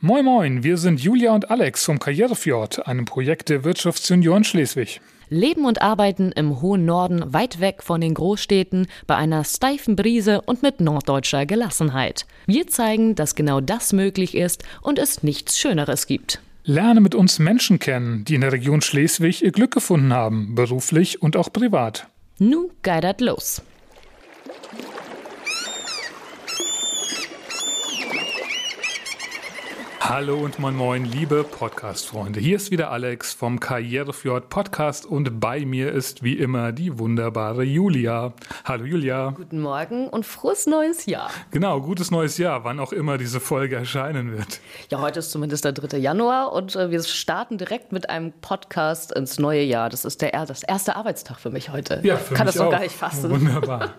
Moin Moin, wir sind Julia und Alex vom Karrierefjord, einem Projekt der Wirtschaftsunion Schleswig. Leben und arbeiten im hohen Norden, weit weg von den Großstädten, bei einer steifen Brise und mit norddeutscher Gelassenheit. Wir zeigen, dass genau das möglich ist und es nichts Schöneres gibt. Lerne mit uns Menschen kennen, die in der Region Schleswig ihr Glück gefunden haben, beruflich und auch privat. Nu geidert los. Hallo und moin moin, liebe Podcast-Freunde. Hier ist wieder Alex vom Karrierefjord Podcast und bei mir ist wie immer die wunderbare Julia. Hallo Julia. Guten Morgen und frohes neues Jahr. Genau, gutes neues Jahr, wann auch immer diese Folge erscheinen wird. Ja, heute ist zumindest der 3. Januar und äh, wir starten direkt mit einem Podcast ins neue Jahr. Das ist der das erste Arbeitstag für mich heute. Ja, für Kann mich das noch auch. gar nicht fassen. Wunderbar.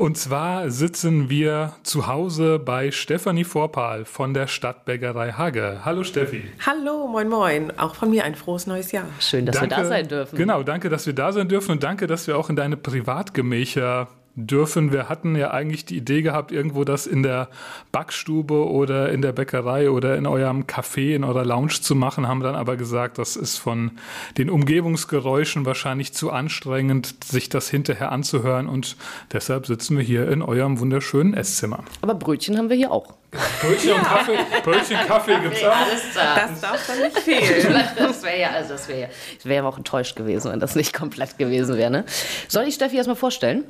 Und zwar sitzen wir zu Hause bei Stefanie Vorpal von der Stadtbäckerei Hagge. Hallo Steffi. Hallo, moin moin. Auch von mir ein frohes neues Jahr. Schön, dass wir da sein dürfen. Genau, danke, dass wir da sein dürfen und danke, dass wir auch in deine Privatgemächer dürfen. Wir hatten ja eigentlich die Idee gehabt, irgendwo das in der Backstube oder in der Bäckerei oder in eurem Café, in eurer Lounge zu machen, haben dann aber gesagt, das ist von den Umgebungsgeräuschen wahrscheinlich zu anstrengend, sich das hinterher anzuhören und deshalb sitzen wir hier in eurem wunderschönen Esszimmer. Aber Brötchen haben wir hier auch. Brötchen und Kaffee, Brötchen, Kaffee gibt's auch. Alles da. Das darf doch nicht fehlen. Das wäre ja, also das wäre ja, ich wäre auch enttäuscht gewesen, wenn das nicht komplett gewesen wäre. Ne? Soll ich Steffi erstmal vorstellen?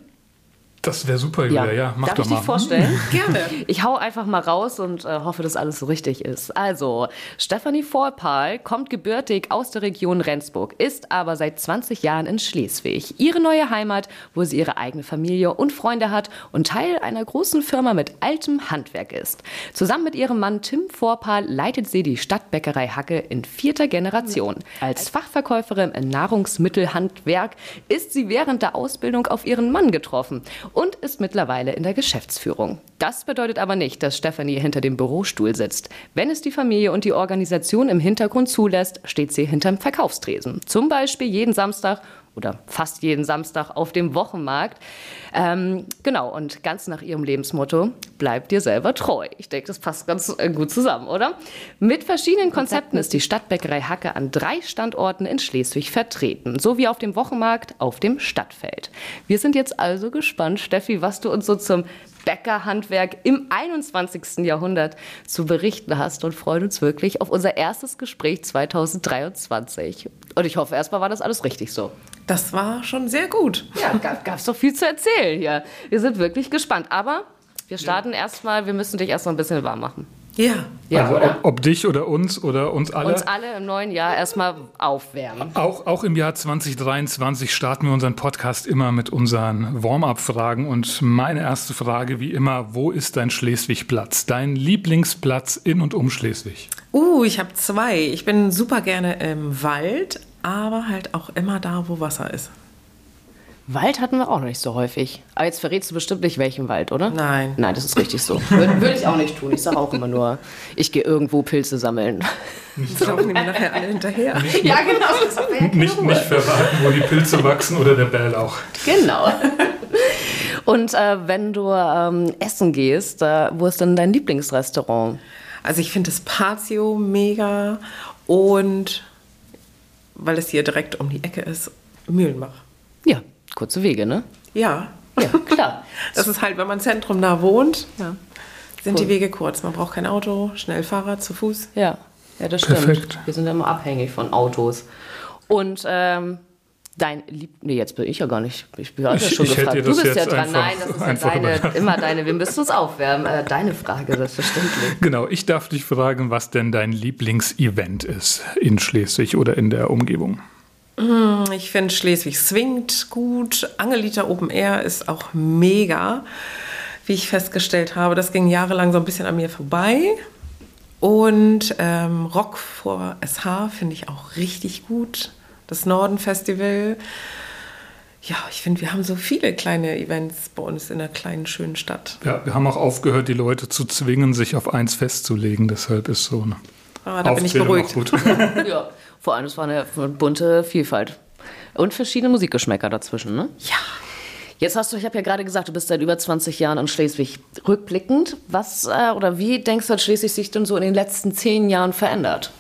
Das wäre super, Julia. Ja, mach Darf doch ich mal. dich vorstellen? Gerne. Ich hau einfach mal raus und äh, hoffe, dass alles so richtig ist. Also, Stefanie Vorpal kommt gebürtig aus der Region Rendsburg, ist aber seit 20 Jahren in Schleswig. Ihre neue Heimat, wo sie ihre eigene Familie und Freunde hat und Teil einer großen Firma mit altem Handwerk ist. Zusammen mit ihrem Mann Tim Vorpal leitet sie die Stadtbäckerei Hacke in vierter Generation. Als Fachverkäuferin im Nahrungsmittelhandwerk ist sie während der Ausbildung auf ihren Mann getroffen und ist mittlerweile in der Geschäftsführung. Das bedeutet aber nicht, dass Stefanie hinter dem Bürostuhl sitzt. Wenn es die Familie und die Organisation im Hintergrund zulässt, steht sie hinterm Verkaufstresen. Zum Beispiel jeden Samstag oder fast jeden Samstag auf dem Wochenmarkt. Ähm, genau, und ganz nach ihrem Lebensmotto, bleib dir selber treu. Ich denke, das passt ganz äh, gut zusammen, oder? Mit verschiedenen Konzepten ist die Stadtbäckerei Hacke an drei Standorten in Schleswig vertreten, sowie auf dem Wochenmarkt auf dem Stadtfeld. Wir sind jetzt also gespannt, Steffi, was du uns so zum Bäckerhandwerk im 21. Jahrhundert zu berichten hast und freuen uns wirklich auf unser erstes Gespräch 2023. Und ich hoffe, erstmal war das alles richtig so. Das war schon sehr gut. Ja, gab es doch viel zu erzählen hier. Wir sind wirklich gespannt. Aber wir starten erstmal, wir müssen dich erst noch ein bisschen warm machen. Ja. Ja, also ob, ob dich oder uns oder uns alle. Uns alle im neuen Jahr erstmal aufwärmen. Auch, auch im Jahr 2023 starten wir unseren Podcast immer mit unseren Warm-up-Fragen. Und meine erste Frage, wie immer, wo ist dein Schleswig-Platz? Dein Lieblingsplatz in und um Schleswig? Uh, ich habe zwei. Ich bin super gerne im Wald, aber halt auch immer da, wo Wasser ist. Wald hatten wir auch noch nicht so häufig. Aber jetzt verrätst du bestimmt nicht, welchen Wald, oder? Nein. Nein, das ist richtig so. Würde würd ich auch nicht tun. Ich sage auch immer nur, ich gehe irgendwo Pilze sammeln. Das laufen mir nachher alle hinterher. ja, genau. Das ja Nicht, Ruhe. nicht verraten, wo die Pilze wachsen oder der Bärlauch. Genau. Und äh, wenn du ähm, essen gehst, äh, wo ist denn dein Lieblingsrestaurant? Also ich finde das Patio mega und weil es hier direkt um die Ecke ist, Mühlenbach. Kurze Wege, ne? Ja. Ja, klar. Das ist halt, wenn man zentrum da wohnt, Ja. sind Cool. die Wege kurz. Man braucht kein Auto, schnell Fahrrad zu Fuß. Ja, ja das stimmt. Perfekt. Wir sind ja immer abhängig von Autos. Und ähm, dein Lieb... Nee, jetzt bin ich ja gar nicht. Ich bin ja Ich- schon ich gefragt. das Du bist ja jetzt dran. einfach- Nein, das ist ja einfach deine, überlassen. immer deine. Wir müssen uns aufwärmen. Äh, deine Frage, selbstverständlich. Genau, ich darf dich fragen, was denn dein Lieblingsevent ist in Schleswig oder in der Umgebung. Ich finde Schleswig swingt gut. Angelita Open Air ist auch mega, wie ich festgestellt habe. Das ging jahrelang so ein bisschen an mir vorbei. Und ähm, Rock vor SH finde ich auch richtig gut. Das Norden Festival. Ja, ich finde, wir haben so viele kleine Events bei uns in der kleinen, schönen Stadt. Ja, wir haben auch aufgehört, die Leute zu zwingen, sich auf eins festzulegen. Deshalb ist so eine Ah, da bin ich Aufzählung beruhigt. auch gut. ja, vor allem, es war eine bunte Vielfalt. Und verschiedene Musikgeschmäcker dazwischen, ne? Ja. Jetzt hast du, ich habe ja gerade gesagt, du bist seit über 20 Jahren in Schleswig. Rückblickend, was äh, oder wie denkst du, hat Schleswig sich denn so in den letzten zehn Jahren verändert?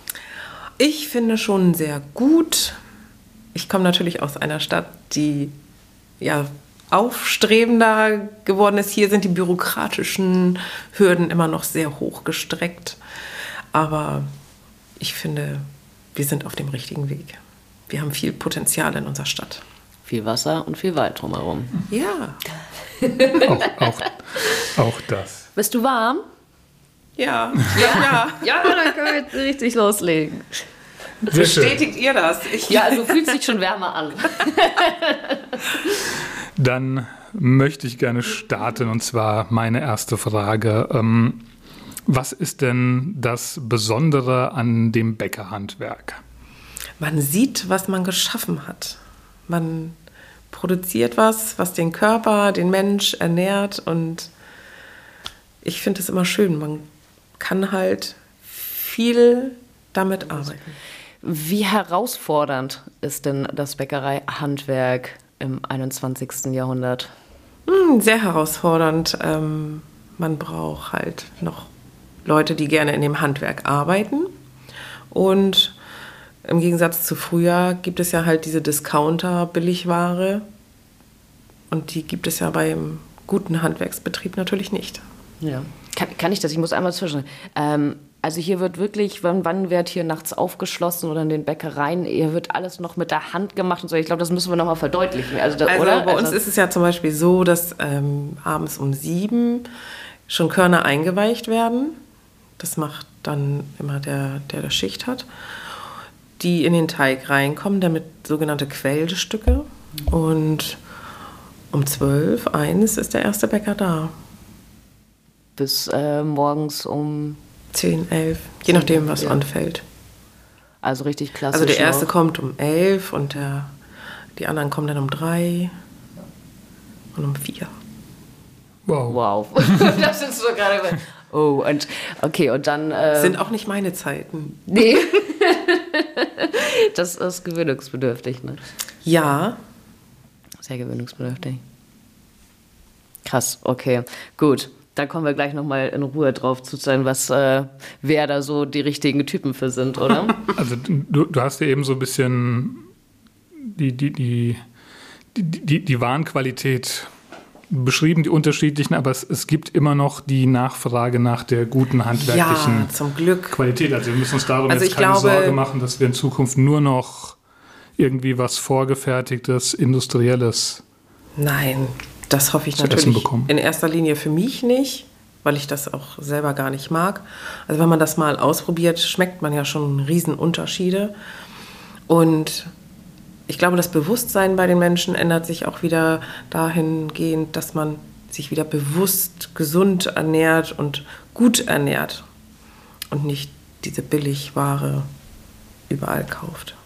Ich finde schon sehr gut. Ich komme natürlich aus einer Stadt, die ja aufstrebender geworden ist. Hier sind die bürokratischen Hürden immer noch sehr hoch gestreckt. Aber ich finde, wir sind auf dem richtigen Weg. Wir haben viel Potenzial in unserer Stadt. Viel Wasser und viel Wald drumherum. Ja. auch, auch, auch das. Bist du warm? Ja. Ja, ja. ja, dann können wir jetzt richtig loslegen. Sehr schön. Bestätigt ihr das? Ich Ja, also fühlt sich schon wärmer an. Dann möchte ich gerne starten und zwar meine erste Frage. Ähm, was ist denn das Besondere an dem Bäckerhandwerk? man sieht, was man geschaffen hat. Man produziert was, was den Körper, den Mensch ernährt und ich finde es immer schön. Man kann halt viel damit arbeiten. Wie herausfordernd ist denn das Bäckereihandwerk im 21. Jahrhundert? Hm, sehr herausfordernd. Ähm, man braucht halt noch Leute, die gerne in dem Handwerk arbeiten. Und im Gegensatz zu früher gibt es ja halt diese Discounter-Billigware. Und die gibt es ja beim guten Handwerksbetrieb natürlich nicht. Ja. Kann, kann ich das? Ich muss einmal zwischen. Ähm, also hier wird wirklich, wann, wann wird hier nachts aufgeschlossen oder in den Bäckereien? Hier wird alles noch mit der Hand gemacht und so. Ich glaube, das müssen wir nochmal verdeutlichen. Also, da, Also oder? bei uns also, ist es ja zum Beispiel so, dass ähm, abends um sieben schon Körner eingeweicht werden. Das macht dann immer der, der das Schicht hat. Die in den Teig reinkommen, damit sogenannte Quellstücke. Und um zwölf, eins ist der erste Bäcker da. bis äh, morgens um, Zehn, elf, je nachdem, was Ja. anfällt. also richtig klassisch. Also der erste noch. kommt um elf und der, die anderen kommen dann um drei und um vier. Wow. Wow. das ist so gerade. Oh, und okay, und dann. Äh, Sind auch nicht meine Zeiten. nee. das ist gewöhnungsbedürftig, ne? Ja, Sehr gewöhnungsbedürftig. Krass, okay, gut. Dann kommen wir gleich nochmal in Ruhe drauf zu sein, was, äh, wer da so die richtigen Typen für sind, oder? Also du, du hast ja eben so ein bisschen die, die, die, die, die, die Warenqualität beschrieben, die unterschiedlichen, aber es, es gibt immer noch die Nachfrage nach der guten handwerklichen ja. Qualität. Also wir müssen uns darum Also jetzt keine glaube- Sorge machen, dass wir in Zukunft nur noch irgendwie was vorgefertigtes, industrielles. Nein, das hoffe ich natürlich bekommen. in erster Linie für mich nicht, weil ich das auch selber gar nicht mag. Also wenn man das mal ausprobiert, schmeckt man ja schon Riesenunterschiede. Und ich glaube, das Bewusstsein bei den Menschen ändert sich auch wieder dahingehend, dass man sich wieder bewusst gesund ernährt und gut ernährt und nicht diese Billigware überall kauft.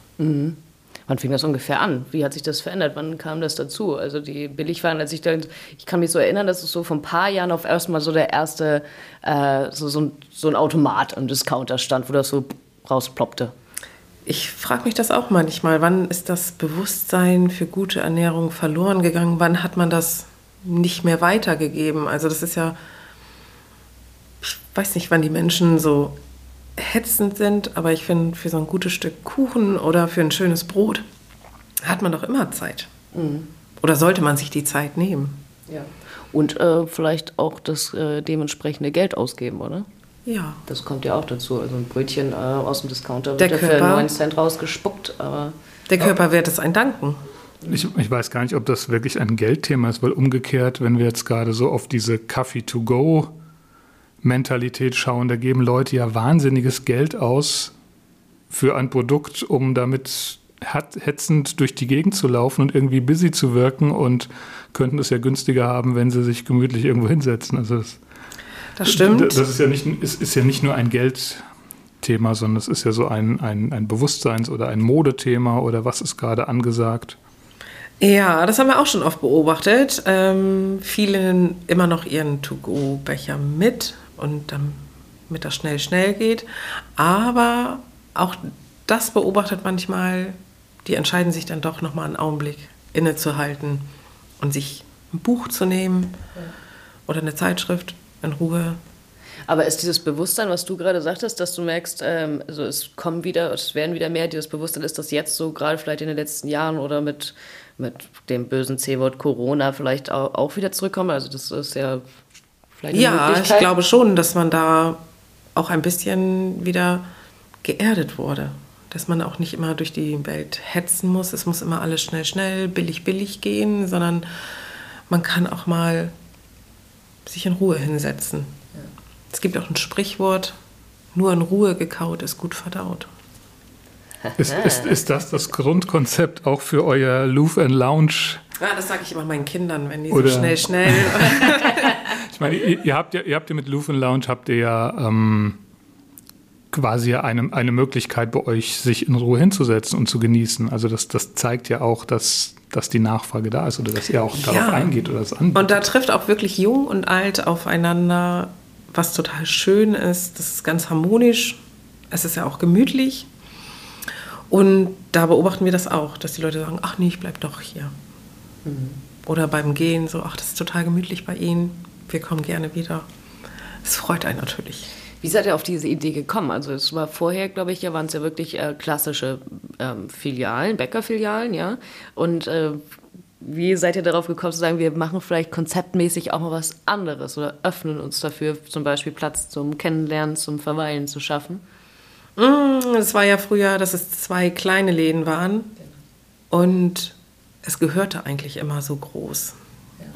Wann fing das ungefähr an? Wie hat sich das verändert? Wann kam das dazu? Also die Billigwaren, als ich da, ich kann mich so erinnern, dass es so vor ein paar Jahren auf erstmal so der erste, äh, so, so, ein, so ein Automat im Discounter stand, wo das so rausploppte. Ich frage mich das auch manchmal. Wann ist das Bewusstsein für gute Ernährung verloren gegangen? Wann hat man das nicht mehr weitergegeben? Also das ist ja, ich weiß nicht, wann die Menschen so hetzend sind, aber ich finde, für so ein gutes Stück Kuchen oder für ein schönes Brot hat man doch immer Zeit. Oder sollte man sich die Zeit nehmen? Ja. Und äh, vielleicht auch das äh, dementsprechende Geld ausgeben, oder? Ja. Das kommt ja auch dazu. Also ein Brötchen äh, aus dem Discounter wird Der ja für Körper- 9 Cent rausgespuckt, aber Der Körper wird es ein Danken. Ich, ich weiß gar nicht, ob das wirklich ein Geldthema ist, weil umgekehrt, wenn wir jetzt gerade so auf diese Coffee-to-go-Mentalität schauen, da geben Leute ja wahnsinniges Geld aus für ein Produkt, um damit hat- hetzend durch die Gegend zu laufen und irgendwie busy zu wirken und könnten es ja günstiger haben, wenn sie sich gemütlich irgendwo hinsetzen. Also das, Das stimmt. Das ist ja nicht, ist, ist ja nicht nur ein Geldthema, sondern es ist ja so ein, ein, ein Bewusstseins- oder ein Modethema oder was ist gerade angesagt. Ja, das haben wir auch schon oft beobachtet. Ähm, viele nehmen immer noch ihren To-Go-Becher mit und damit das schnell, schnell geht. Aber auch das beobachtet manchmal, die entscheiden sich dann doch nochmal einen Augenblick innezuhalten und sich ein Buch zu nehmen oder eine Zeitschrift in Ruhe. Aber ist dieses Bewusstsein, was du gerade sagtest, dass du merkst, ähm, also es kommen wieder, es werden wieder mehr, dieses Bewusstsein, ist das jetzt so, gerade vielleicht in den letzten Jahren oder mit, mit dem bösen C-Wort Corona vielleicht auch, auch wieder zurückkommen? Also das ist ja vielleicht eine Ja, ich glaube schon, dass man da auch ein bisschen wieder geerdet wurde. Dass man auch nicht immer durch die Welt hetzen muss. Es muss immer alles schnell, schnell, billig, billig gehen, sondern man kann auch mal sich in Ruhe hinsetzen. Es gibt auch ein Sprichwort, nur in Ruhe gekaut ist gut verdaut. Ist, ist, ist das das Grundkonzept auch für euer Louvre and Lounge? Ja, das sage ich immer meinen Kindern, wenn die Oder- so schnell, schnell. Ich meine, ihr, ihr habt ja, ihr habt ja mit Louvre and Lounge habt ihr ja ähm, quasi eine, eine Möglichkeit bei euch, sich in Ruhe hinzusetzen und zu genießen. Also das, das zeigt ja auch, dass, dass die Nachfrage da ist oder dass ihr auch darauf Ja. eingeht oder das anbietet. Und da trifft auch wirklich jung und alt aufeinander, was total schön ist. Das ist ganz harmonisch. Es ist ja auch gemütlich. Und da beobachten wir das auch, dass die Leute sagen, ach nee, ich bleib doch hier. Oder beim Gehen so, ach, das ist total gemütlich bei Ihnen. Wir kommen gerne wieder. Es freut einen natürlich. Wie seid ihr auf diese Idee gekommen? Also es war vorher, glaube ich, ja, waren es ja wirklich äh, klassische ähm, Filialen, Bäckerfilialen, ja. Und äh, wie seid ihr darauf gekommen zu sagen, wir machen vielleicht konzeptmäßig auch mal was anderes oder öffnen uns dafür, zum Beispiel Platz zum Kennenlernen, zum Verweilen zu schaffen? Mm, Es war ja früher, dass es zwei kleine Läden waren und es gehörte eigentlich immer so groß.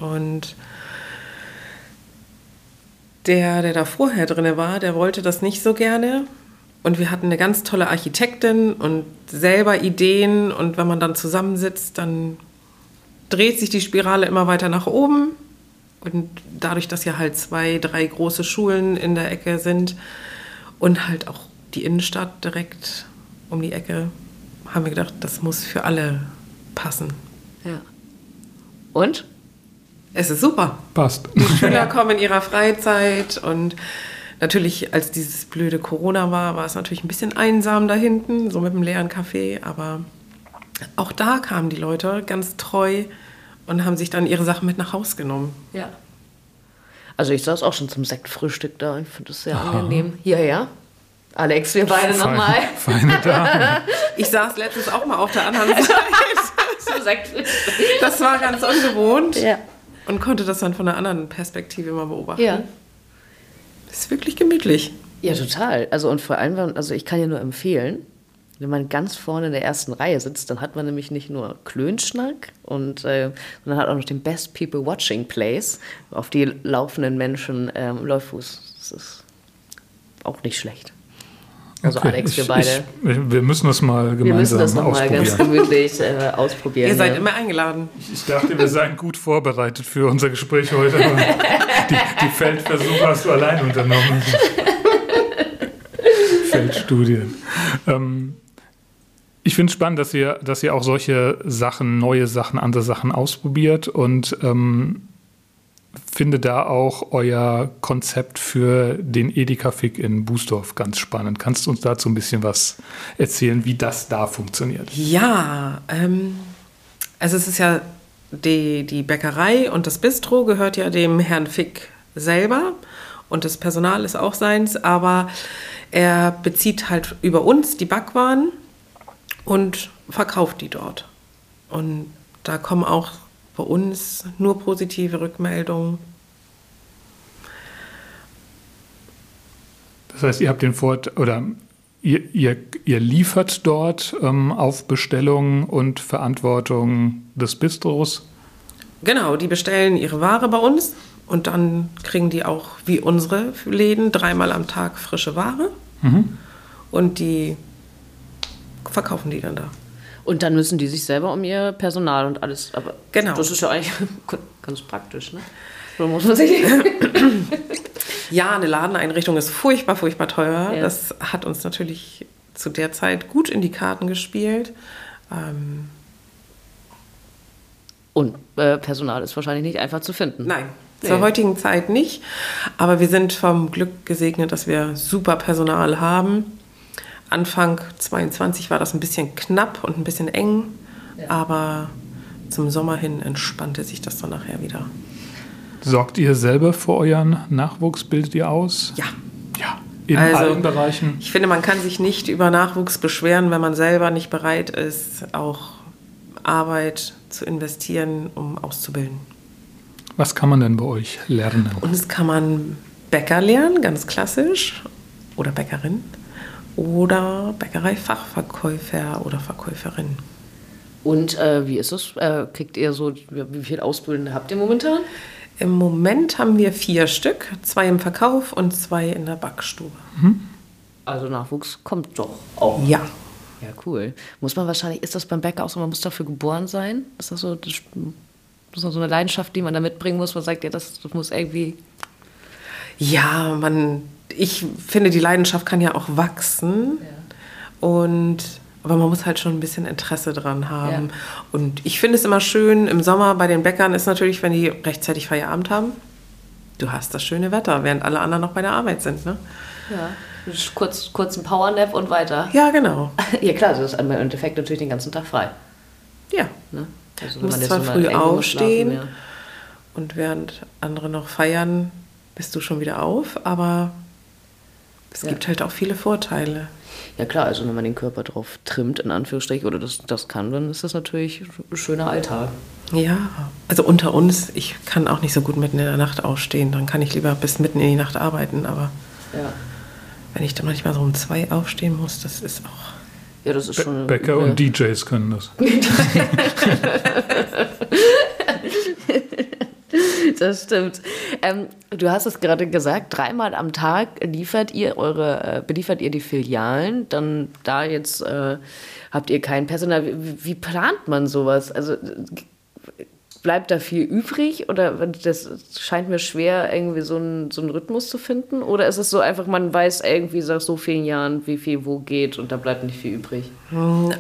Und der, der da vorher drin war, der wollte das nicht so gerne. Und wir hatten eine ganz tolle Architektin und selber Ideen. Und wenn man dann zusammensitzt, dann dreht sich die Spirale immer weiter nach oben. Und dadurch, dass ja halt zwei, drei große Schulen in der Ecke sind und halt auch die Innenstadt direkt um die Ecke, haben wir gedacht, das muss für alle passen. Ja. Und? Es ist super. Passt. Die Schüler kommen in ihrer Freizeit und natürlich, als dieses blöde Corona war, war es natürlich ein bisschen einsam da hinten, so mit dem leeren Café, aber auch da kamen die Leute ganz treu und haben sich dann ihre Sachen mit nach Haus genommen. Ja. Also ich saß auch schon zum Sektfrühstück da. Ich finde das sehr angenehm. Ja, ja. Alex, wir beide nochmal Feine, Dame. Ich saß letztens auch mal auf der anderen Seite. Das war ganz ungewohnt Ja. Und konnte das dann von einer anderen Perspektive mal beobachten. Ja. Ist wirklich gemütlich. Ja, total. Also und vor allem, also ich kann ja nur empfehlen, wenn man ganz vorne in der ersten Reihe sitzt, dann hat man nämlich nicht nur Klönschnack und äh, sondern hat auch noch den Best People Watching Place auf die laufenden Menschen ähm, Läuffuß. Das ist auch nicht schlecht. Also Okay, Alex, wir ich- beide, Ich, wir müssen das mal gemeinsam wir müssen das nochmal ausprobieren. ganz gemütlich äh, ausprobieren. Ihr seid ja. immer eingeladen. Ich dachte, wir seien gut vorbereitet für unser Gespräch heute. aber Die, die Feldversuche hast du allein unternommen. Feldstudien. Ähm, ich finde es spannend, dass ihr, dass ihr auch solche Sachen, neue Sachen, andere Sachen ausprobiert und ähm, finde da auch euer Konzept für den Edeka-Fick in Bußdorf ganz spannend. Kannst du uns dazu ein bisschen was erzählen, wie das da funktioniert? Ja, ähm, also es ist ja die, die Bäckerei und das Bistro gehört ja dem Herrn Fick selber und das Personal ist auch seins, aber er bezieht halt über uns die Backwaren und verkauft die dort. Und da kommen auch bei uns nur positive Rückmeldungen. Das heißt, ihr habt den Vorteil, oder ihr, ihr, ihr liefert dort ähm, auf Bestellung und Verantwortung des Bistros. Genau, die bestellen ihre Ware bei uns und dann kriegen die auch wie unsere Läden dreimal am Tag frische Ware und die verkaufen die dann da. Und dann müssen die sich selber um ihr Personal und alles. Aber Genau. das ist ja eigentlich ganz praktisch, ne? So muss man sich. Ja, eine Ladeneinrichtung ist furchtbar, furchtbar teuer. Ja. Das hat uns natürlich zu der Zeit gut in die Karten gespielt. Ähm, Und äh, Personal ist wahrscheinlich nicht einfach zu finden. nein, Nee. zur heutigen Zeit nicht. Aber wir sind vom Glück gesegnet, dass wir super Personal haben. Anfang 22 war das ein bisschen knapp und ein bisschen eng. Aber zum Sommer hin entspannte sich das dann nachher wieder. Sorgt ihr selber für euren Nachwuchs? Bildet ihr aus? Ja. Ja. In Also, allen Bereichen. Ich finde, man kann sich nicht über Nachwuchs beschweren, wenn man selber nicht bereit ist, auch Arbeit zu investieren, um auszubilden. Was kann man denn bei euch lernen? Uns kann man Bäcker lernen, ganz klassisch, oder Bäckerin, oder Bäckereifachverkäufer oder Verkäuferin. Und äh, wie ist es? Äh, kriegt ihr so, wie viel Ausbildende habt ihr momentan? Im Moment haben wir vier Stück, zwei im Verkauf und zwei in der Backstube. Also Nachwuchs kommt doch auch. Ja. Ja, cool. Muss man wahrscheinlich, ist das beim Bäcker auch so, man muss dafür geboren sein? Ist das so, das, ist so eine Leidenschaft, die man da mitbringen muss? Man sagt, ja, das, das muss irgendwie. Ja, man, ich finde, die Leidenschaft kann ja auch wachsen. Und, aber man muss halt schon ein bisschen Interesse dran haben. Ja. Und ich finde es immer schön, im Sommer bei den Bäckern ist natürlich, wenn die rechtzeitig Feierabend haben, du hast das schöne Wetter, während alle anderen noch bei der Arbeit sind. Ne? Ja. Kurz, kurz ein Powernap und weiter. Ja, genau. Ja, klar, das ist im Endeffekt natürlich den ganzen Tag frei. Ja. Ne? Also, Du musst zwar früh aufstehen. schlafen, Und während andere noch feiern, bist du schon wieder auf. Aber es Ja. gibt halt auch viele Vorteile. ja. klar, also wenn man den Körper drauf trimmt, in Anführungsstrichen, oder das, das kann, dann ist das natürlich ein schöner Alltag. Ja, also unter uns, ich kann auch nicht so gut mitten in der Nacht aufstehen. Dann kann ich lieber bis mitten in die Nacht arbeiten. Aber Ja. wenn ich dann manchmal so um zwei aufstehen muss, das ist auch. Ja, das ist schon. Bäcker und DJs können das. Das stimmt. Ähm, du hast es gerade gesagt, dreimal am Tag liefert ihr eure, äh, beliefert ihr die Filialen. Dann da jetzt äh, habt ihr kein Personal. Wie, wie plant man sowas? Also bleibt da viel übrig oder das scheint mir schwer, irgendwie so einen, so einen Rhythmus zu finden? Oder ist es so einfach, man weiß irgendwie seit so vielen Jahren, wie viel wo geht und da bleibt nicht viel übrig?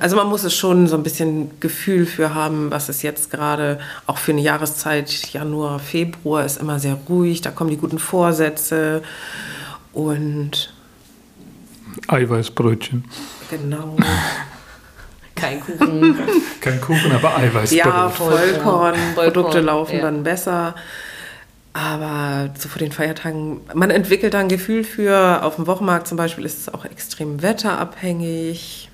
Also man muss es schon so ein bisschen Gefühl für haben, was ist jetzt gerade, auch für eine Jahreszeit, Januar, Februar ist immer sehr ruhig, da kommen die guten Vorsätze und Eiweißbrötchen. genau. Kein Kuchen. Kein Kuchen, aber Eiweißbrot. Ja, Vollkornprodukte Vollkorn, laufen ja. dann besser. Aber so vor den Feiertagen, man entwickelt da ein Gefühl für, auf dem Wochenmarkt zum Beispiel ist es auch extrem wetterabhängig.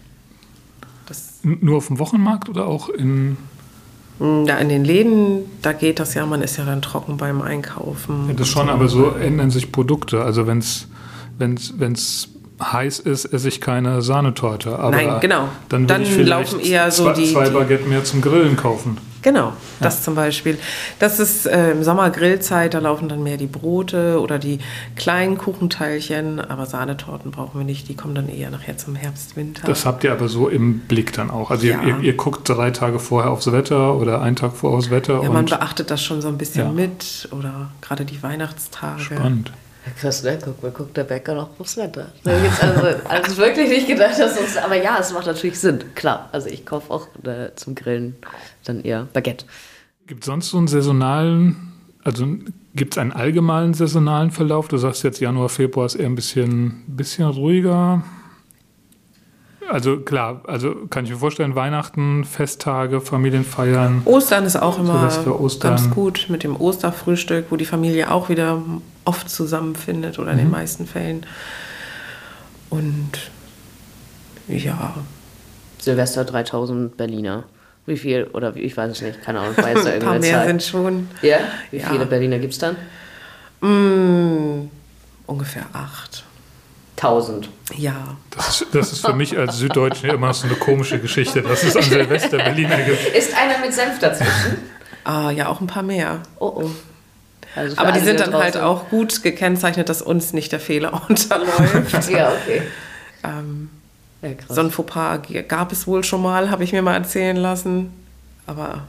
Das, Nur auf dem Wochenmarkt oder auch in. da in den Läden, da geht das ja, man ist ja dann trocken beim Einkaufen. Ja, das schon, aber so ändern sich Produkte. Also wenn es wenn's, wenn's heiß ist, esse ich keine Sahnetorte. Aber Nein, genau. Dann, Dann ich vielleicht laufen eher so zwei, die- zwei Baguette mehr zum Grillen kaufen. Genau, das zum Beispiel. Das ist äh, im Sommer Grillzeit, da laufen dann mehr die Brote oder die kleinen Kuchenteilchen, aber Sahnetorten brauchen wir nicht, die kommen dann eher nachher zum Herbst, Winter. Das habt ihr aber so im Blick dann auch. Also Ja. ihr, ihr, ihr guckt drei Tage vorher aufs Wetter oder einen Tag vorher aufs Wetter. ja, man beachtet das schon so ein bisschen Ja. mit oder gerade die Weihnachtstage. spannend. Krass, ne? Guck mal, guckt der Bäcker noch aufs Wetter. Also, also wirklich nicht gedacht, dass das. Aber ja, es macht natürlich Sinn. Klar. Also ich kaufe auch äh, zum Grillen dann eher Baguette. Gibt es sonst so einen saisonalen, also gibt es einen allgemeinen saisonalen Verlauf? Du sagst jetzt Januar, Februar ist eher ein bisschen, bisschen ruhiger. Also klar, also kann ich mir vorstellen, Weihnachten, Festtage, Familienfeiern. Ostern ist auch immer Silvester, Ostern. ganz gut mit dem Osterfrühstück, wo die Familie auch wieder oft zusammenfindet oder in Mhm. den meisten Fällen. Und ja, Silvester 3000 Berliner. Wie viel? Oder wie, ich weiß es nicht. Keine Ahnung. Weiß da ein paar mehr Zahl. sind schon Ja? Wie Ja. viele Berliner gibt es dann? mm, ungefähr acht. 1000. Ja, Das ist, das ist für mich als Süddeutschen immer so eine komische Geschichte, dass es an Silvester Berliner gibt. Ist einer mit Senf dazwischen? ah, ja, auch ein paar mehr. Oh oh. Also Aber die sind da dann halt auch gut gekennzeicht, dass uns nicht der Fehler unterläuft. Ja, okay. ähm, Ja, so ein Fauxpas gab es wohl schon mal, habe ich mir mal erzählen lassen. Aber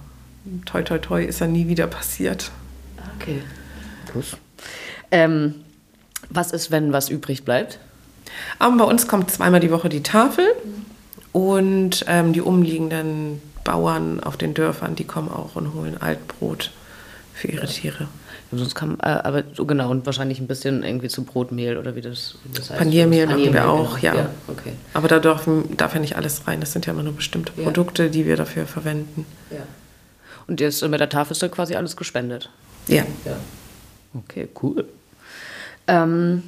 toi, toi, toi ist ja nie wieder passiert. Okay. Gut. Ähm, was ist, wenn was übrig bleibt? Aber bei uns kommt zweimal die Woche die Tafel und ähm, die umliegenden Bauern auf den Dörfern, die kommen auch und holen Altbrot für ihre Tiere. Sonst kann, äh, aber so genau, und wahrscheinlich ein bisschen irgendwie zu Brotmehl oder wie das, wie das heißt. Paniermehl machen wir auch, genau. ja. okay. Aber da dürfen, darf ja nicht alles rein, das sind ja immer nur bestimmte Ja. Produkte, die wir dafür verwenden. Ja. Und jetzt mit der Tafel ist dann quasi alles gespendet. Ja. Ja. Okay, cool. Ähm,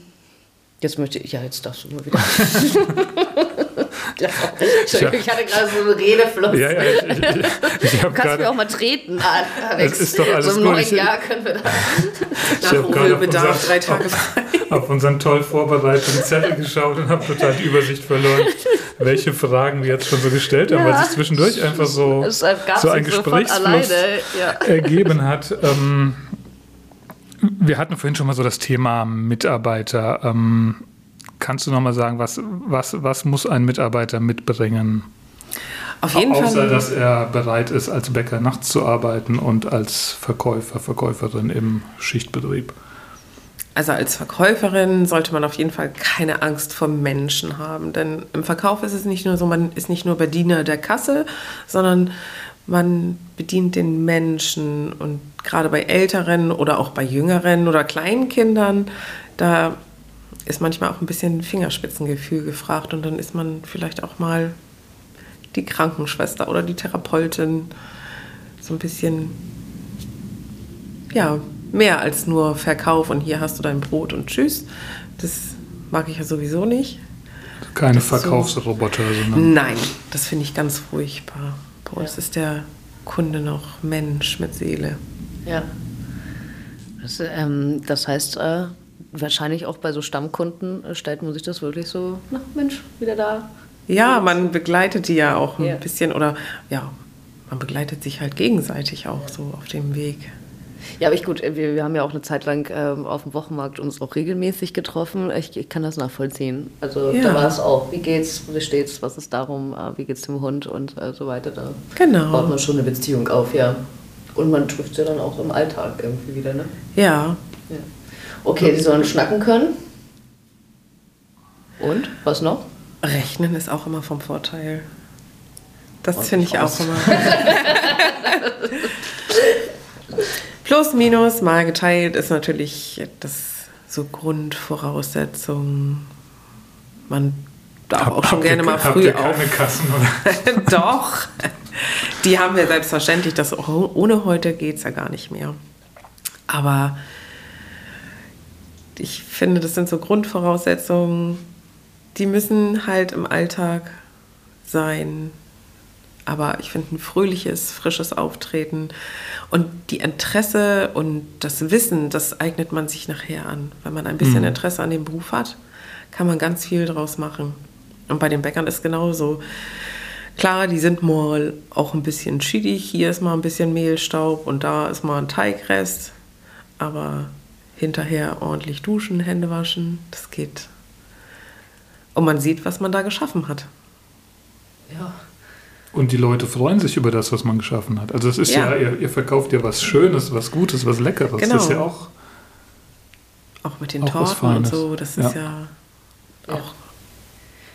jetzt möchte ich, ja, jetzt darfst du mal wieder. Entschuldigung, ich hatte gerade so einen Redefluss. Ja, ja, ich, ich, ich, Du kannst mir gerade. auch mal treten, Alex. Es ist doch alles so im gut. neuen Ich- Jahr können wir da. Ich habe gerade auf, Bedarf unser, drei Tage frei. auf unseren toll vorbereiteten Zettel geschaut und habe total die Übersicht verloren, welche Fragen wir jetzt schon so gestellt haben, weil sich zwischendurch einfach so, Es so ein Gesprächsfluss. Ja. ergeben hat. Ähm, wir hatten vorhin schon mal so das Thema Mitarbeiter. Ähm, kannst du noch mal sagen, was, was, was muss ein Mitarbeiter mitbringen? Auf jeden Außer, Fall. dass er bereit ist, als Bäcker nachts zu arbeiten und als Verkäufer, Verkäuferin im Schichtbetrieb. Also als Verkäuferin sollte man auf jeden Fall keine Angst vor Menschen haben, denn im Verkauf ist es nicht nur so, man ist nicht nur Bediener der Kasse, sondern man bedient den Menschen und gerade bei älteren oder auch bei jüngeren oder kleinen Kindern, da ist manchmal auch ein bisschen Fingerspitzengefühl gefragt und dann ist man vielleicht auch mal die Krankenschwester oder die Therapeutin so ein bisschen ja, mehr als nur Verkauf und hier hast du dein Brot und tschüss. Das mag ich ja sowieso nicht. Keine Verkaufsroboter, sondern Nein, das finde ich ganz furchtbar. Bei uns ist der Kunde noch Mensch mit Seele. ja. Das, ähm, das heißt, äh, wahrscheinlich auch bei so Stammkunden äh, stellt man sich das wirklich so, na Mensch, wieder da. Ja, man begleitet die ja auch ein Ja. bisschen oder ja, man begleitet sich halt gegenseitig auch so auf dem Weg. Ja, aber ich gut, wir, wir haben ja auch eine Zeit lang ähm, auf dem Wochenmarkt uns auch regelmäßig getroffen. Ich, ich kann das nachvollziehen. Also Ja. da war es auch, wie geht's, wie steht's, was ist darum, äh, wie geht's dem Hund und äh, so weiter. Da Genau. baut man schon eine Beziehung auf, ja. Und man trifft sie dann auch im Alltag irgendwie wieder, ne? Ja. Okay, die sollen schnacken können. Und? Was noch? Rechnen ist auch immer vom Vorteil. Das finde ich raus. auch immer. Plus, minus, mal geteilt ist natürlich das so Grundvoraussetzung. Man darf Hab- auch schon habt ihr- gerne mal habt früh ihr keine auf. Kassen, oder? Doch, die haben wir selbstverständlich. Das ohne heute geht es ja gar nicht mehr. Aber ich finde, das sind so Grundvoraussetzungen, die müssen halt im Alltag sein. Aber ich finde ein fröhliches, frisches Auftreten und die Interesse und das Wissen, das eignet man sich nachher an. Wenn man ein bisschen Interesse an dem Beruf hat, kann man ganz viel draus machen. Und bei den Bäckern ist genauso. Klar, die sind mal auch ein bisschen schiedig. Hier ist mal ein bisschen Mehlstaub und da ist mal ein Teigrest. Aber hinterher ordentlich duschen, Hände waschen, das geht. Und man sieht, was man da geschaffen hat. Ja. Und die Leute freuen sich über das, was man geschaffen hat. Also es ist ja, Ja. ihr, ihr verkauft ja was Schönes, was Gutes, was Leckeres. Genau. Das ist ja auch Auch mit den Auch Torten und so. Das ist ja, auch.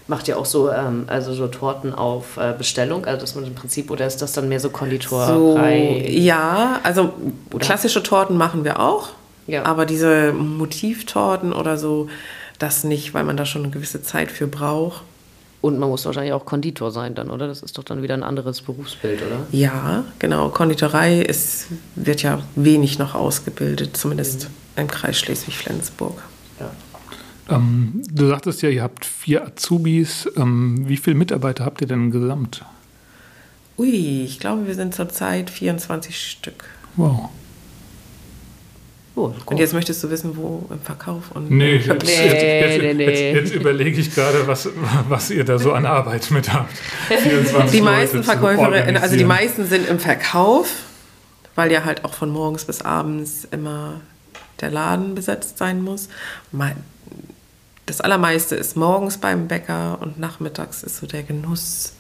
Macht ihr auch so, ähm, also so Torten auf äh, Bestellung? Also dass man im Prinzip, oder ist das dann mehr so So, Konditorei? ja, also Oder? klassische Torten machen wir auch. Ja. Aber diese Motivtorten oder so, das nicht, weil man da schon eine gewisse Zeit für braucht. Und man muss wahrscheinlich auch Konditor sein dann, oder? Das ist doch dann wieder ein anderes Berufsbild, oder? Ja, genau. Konditorei ist, wird ja wenig noch ausgebildet, zumindest im Kreis Schleswig-Flensburg. Ja. Ähm, du sagtest ja, ihr habt vier Azubis. Ähm, wie viele Mitarbeiter habt ihr denn gesamt? Ui, ich glaube, wir sind zurzeit 24 Stück. Wow. Oh, Und jetzt möchtest du wissen, wo im Verkauf und Nee, im jetzt, jetzt, jetzt, nee, nee. Jetzt, jetzt überlege ich gerade, was, was ihr da so an Arbeit mit habt. 24 Die meisten Verkäuferinnen, also die meisten sind im Verkauf, weil ja halt auch von morgens bis abends immer der Laden besetzt sein muss. Das allermeiste ist morgens beim Bäcker und nachmittags ist so der Genuss.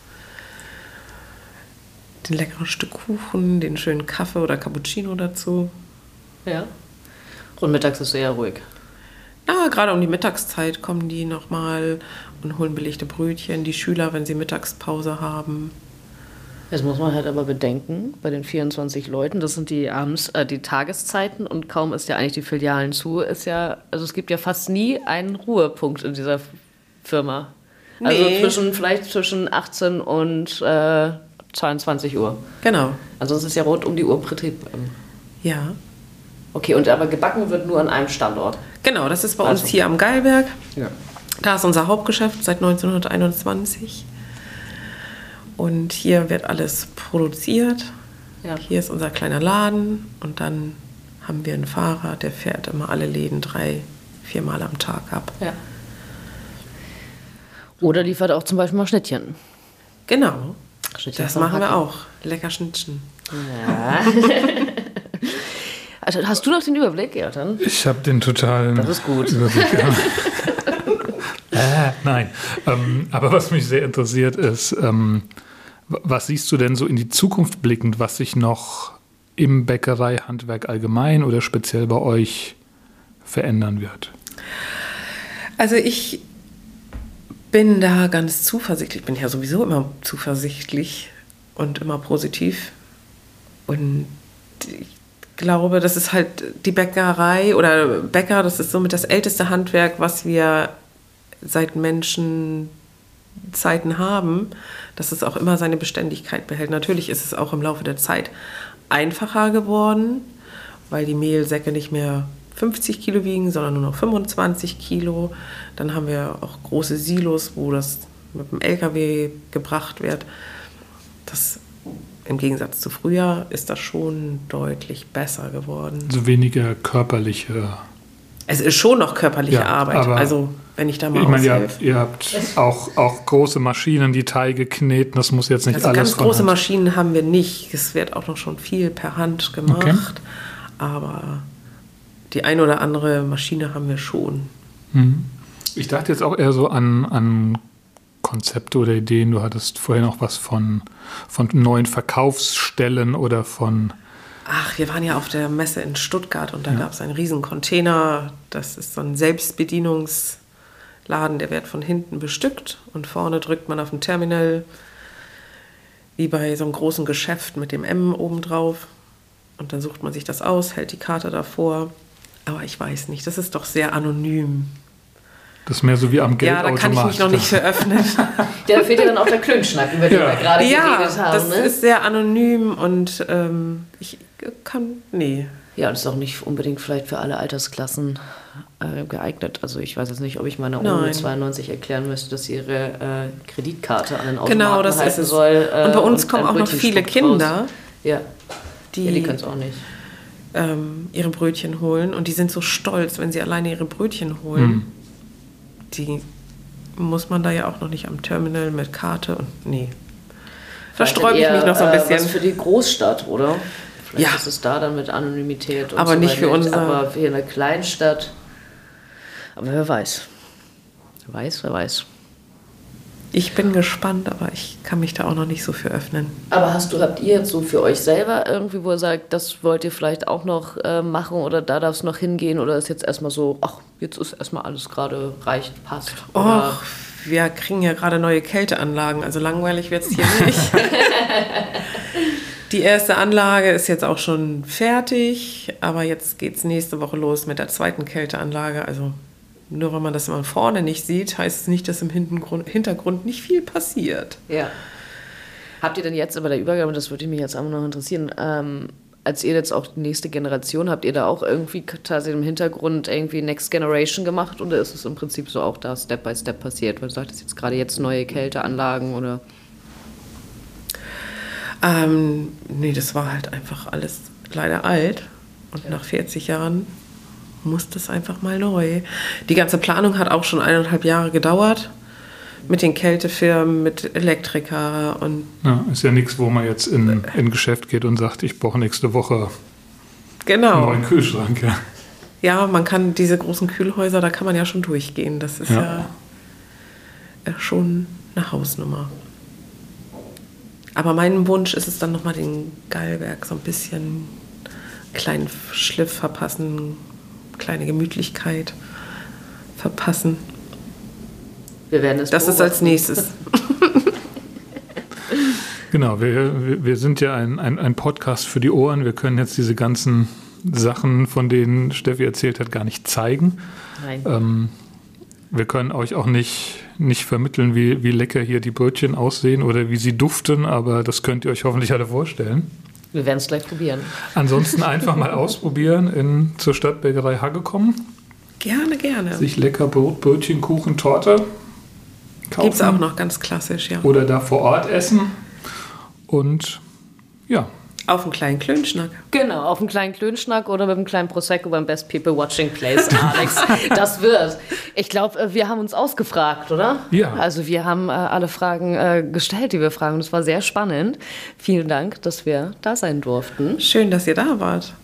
Den leckeren Stück Kuchen, den schönen Kaffee oder Cappuccino dazu. Ja. Und mittags ist eher ruhig. Ja, gerade um die Mittagszeit kommen die nochmal und holen belegte Brötchen. Die Schüler, wenn sie Mittagspause haben. Jetzt muss man halt aber bedenken, bei den 24 Leuten, das sind die abends, äh, die Tageszeiten und kaum ist ja eigentlich die Filialen zu, ist ja, also es gibt ja fast nie einen Ruhepunkt in dieser Firma. Also Nee. zwischen, vielleicht zwischen 18 und äh, 22 Uhr. Genau. Also es ist ja rund um die Uhr Betrieb. Ja. Okay, und aber gebacken wird nur an einem Standort. Genau, das ist bei uns Also. hier am Geilberg. Ja. Da ist unser Hauptgeschäft seit 1921. Und hier wird alles produziert. Ja. Hier ist unser kleiner Laden und dann haben wir einen Fahrer, der fährt immer alle Läden drei, viermal am Tag ab. ja. Oder liefert auch zum Beispiel mal Schnittchen. Genau. Schnittchen Das machen wir auch. Lecker Schnittchen. Also, hast du noch den Überblick, ja, dann? Ich habe den totalen Das ist gut. Überblick. Ja. äh, nein, ähm, aber was mich sehr interessiert ist, ähm, was siehst du denn so in die Zukunft blickend, was sich noch im Bäckereihandwerk allgemein oder speziell bei euch verändern wird? Also ich bin da ganz zuversichtlich. Ich bin ja sowieso immer zuversichtlich und immer positiv. Und ich glaube, das ist halt die Bäckerei oder Bäcker, das ist somit das älteste Handwerk, was wir seit Menschenzeiten haben, dass es auch immer seine Beständigkeit behält. Natürlich ist es auch im Laufe der Zeit einfacher geworden, weil die Mehlsäcke nicht mehr 50 Kilo wiegen, sondern nur noch 25 Kilo. Dann haben wir auch große Silos, wo das mit dem LKW gebracht wird. Das im Gegensatz zu früher ist das schon deutlich besser geworden. So weniger körperliche. Es ist schon noch körperliche Ja, Arbeit. Also wenn ich da mal Ich meine, ihr habt, ihr habt auch, auch große Maschinen, die Teige kneten. Das muss jetzt nicht Also alles ganz große Hand. Maschinen haben wir nicht. Es wird auch noch schon viel per Hand gemacht. Aber die eine oder andere Maschine haben wir schon. Mhm. Ich dachte jetzt auch eher so an, an Konzepte oder Ideen. Du hattest vorhin auch was von, von neuen Verkaufsstellen oder von. Ach, wir waren ja auf der Messe in Stuttgart und da gab es einen riesen Container. Das ist so ein Selbstbedienungsladen, der wird von hinten bestückt und vorne drückt man auf dem Terminal, wie bei so einem großen Geschäft mit dem M obendrauf. Und dann sucht man sich das aus, hält die Karte davor. Aber ich weiß nicht, das ist doch sehr anonym. Das ist mehr so wie am Ja, da Geldautomat. kann ich mich noch nicht für öffnen. Ja, da fehlt ja dann auch der Klönschnack, über den Ja. wir gerade ja, geredet haben. das ne? ist sehr anonym und ähm, ich kann, nee. Ja, und ist auch nicht unbedingt vielleicht für alle Altersklassen äh, geeignet. Also ich weiß jetzt nicht, ob ich meiner Oma Nein. mit 92 erklären müsste, dass sie ihre äh, Kreditkarte an den Automaten Genau, das halten ist es. soll. äh, und bei uns ein kommen auch noch viele raus. Kinder, Ja, die, ja die können es auch nicht. ähm, ihre Brötchen holen und die sind so stolz, wenn sie alleine ihre Brötchen holen. Hm. Die muss man da ja auch noch nicht am Terminal mit Karte und nee. Da Vielleicht sträube ich mich noch so ein äh, Was bisschen. für die Großstadt, oder? Vielleicht Ja. ist es da dann mit Anonymität und Aber so nicht für unser- Aber für eine Kleinstadt. Aber wer weiß. Wer weiß, wer weiß. Ich bin gespannt, aber ich kann mich da auch noch nicht so für öffnen. Aber hast du, habt ihr jetzt so für euch selber irgendwie, wo ihr sagt, das wollt ihr vielleicht auch noch äh, machen oder da darf es noch hingehen oder ist jetzt erstmal so, ach, jetzt ist erstmal alles gerade reicht, passt? Och, wir kriegen ja gerade neue Kälteanlagen, also langweilig wird es hier nicht. Die erste Anlage ist jetzt auch schon fertig, aber jetzt geht es nächste Woche los mit der zweiten Kälteanlage. Also nur wenn man das mal vorne nicht sieht, heißt es nicht, dass im Hintergrund, Hintergrund nicht viel passiert. ja. Habt ihr denn jetzt aber der Übergabe, das würde mich jetzt auch noch interessieren, ähm, als ihr jetzt auch die nächste Generation, habt ihr da auch irgendwie tatsächlich im Hintergrund irgendwie Next Generation gemacht oder ist es im Prinzip so auch da Step by Step passiert? Weil du sagtest jetzt gerade jetzt neue Kälteanlagen oder Ähm, nee, das war halt einfach alles leider alt. Und nach 40 Jahren muss das einfach mal neu. Die ganze Planung hat auch schon eineinhalb Jahre gedauert. Mit den Kältefirmen, mit Elektriker und Ja, ist ja nichts, wo man jetzt in in Geschäft geht und sagt, ich brauche nächste Woche einen genau. neuen Kühlschrank. Ja. Ja, man kann diese großen Kühlhäuser, da kann man ja schon durchgehen. Das ist Ja. ja, ja schon eine Hausnummer. Aber mein Wunsch ist es dann nochmal den Geilwerk so ein bisschen kleinen Schliff verpassen, kleine Gemütlichkeit verpassen. wir werden es Das ist als nächstes. Genau, wir, wir- wir sind ja ein, ein, ein Podcast für die Ohren. Wir können jetzt diese ganzen Sachen, von denen Steffi erzählt hat, gar nicht zeigen. Nein. Ähm, wir können euch auch nicht nicht vermitteln, wie, wie lecker hier die Brötchen aussehen oder wie sie duften, aber das könnt ihr euch hoffentlich alle vorstellen. Wir werden es gleich probieren. Ansonsten einfach mal ausprobieren, in, zur Stadtbäckerei Hagge kommen. Gerne, gerne. Sich lecker Brot, Brötchen, Kuchen, Torte kaufen. Gibt es auch noch ganz klassisch, ja. Oder da vor Ort essen. Und ja, Auf einen kleinen Klönschnack. Genau, auf einem kleinen Klönschnack oder mit einem kleinen Prosecco beim Best People Watching Place, Alex. das wird. Ich glaube, wir haben uns ausgefragt, oder? Ja. Also wir haben äh, alle Fragen äh, gestellt, die wir fragen. Das war sehr spannend. Vielen Dank, dass wir da sein durften. Schön, dass ihr da wart.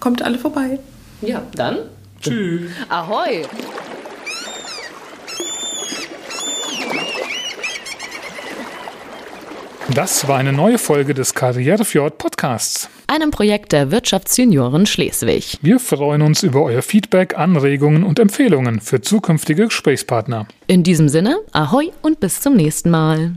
Kommt alle vorbei. Ja, dann tschüss. Ahoi! Das war eine neue Folge des Karrierefjord Podcasts. Einem Projekt der Wirtschaftsjunioren Schleswig. Wir freuen uns über euer Feedback, Anregungen und Empfehlungen für zukünftige Gesprächspartner. In diesem Sinne, Ahoi und bis zum nächsten Mal.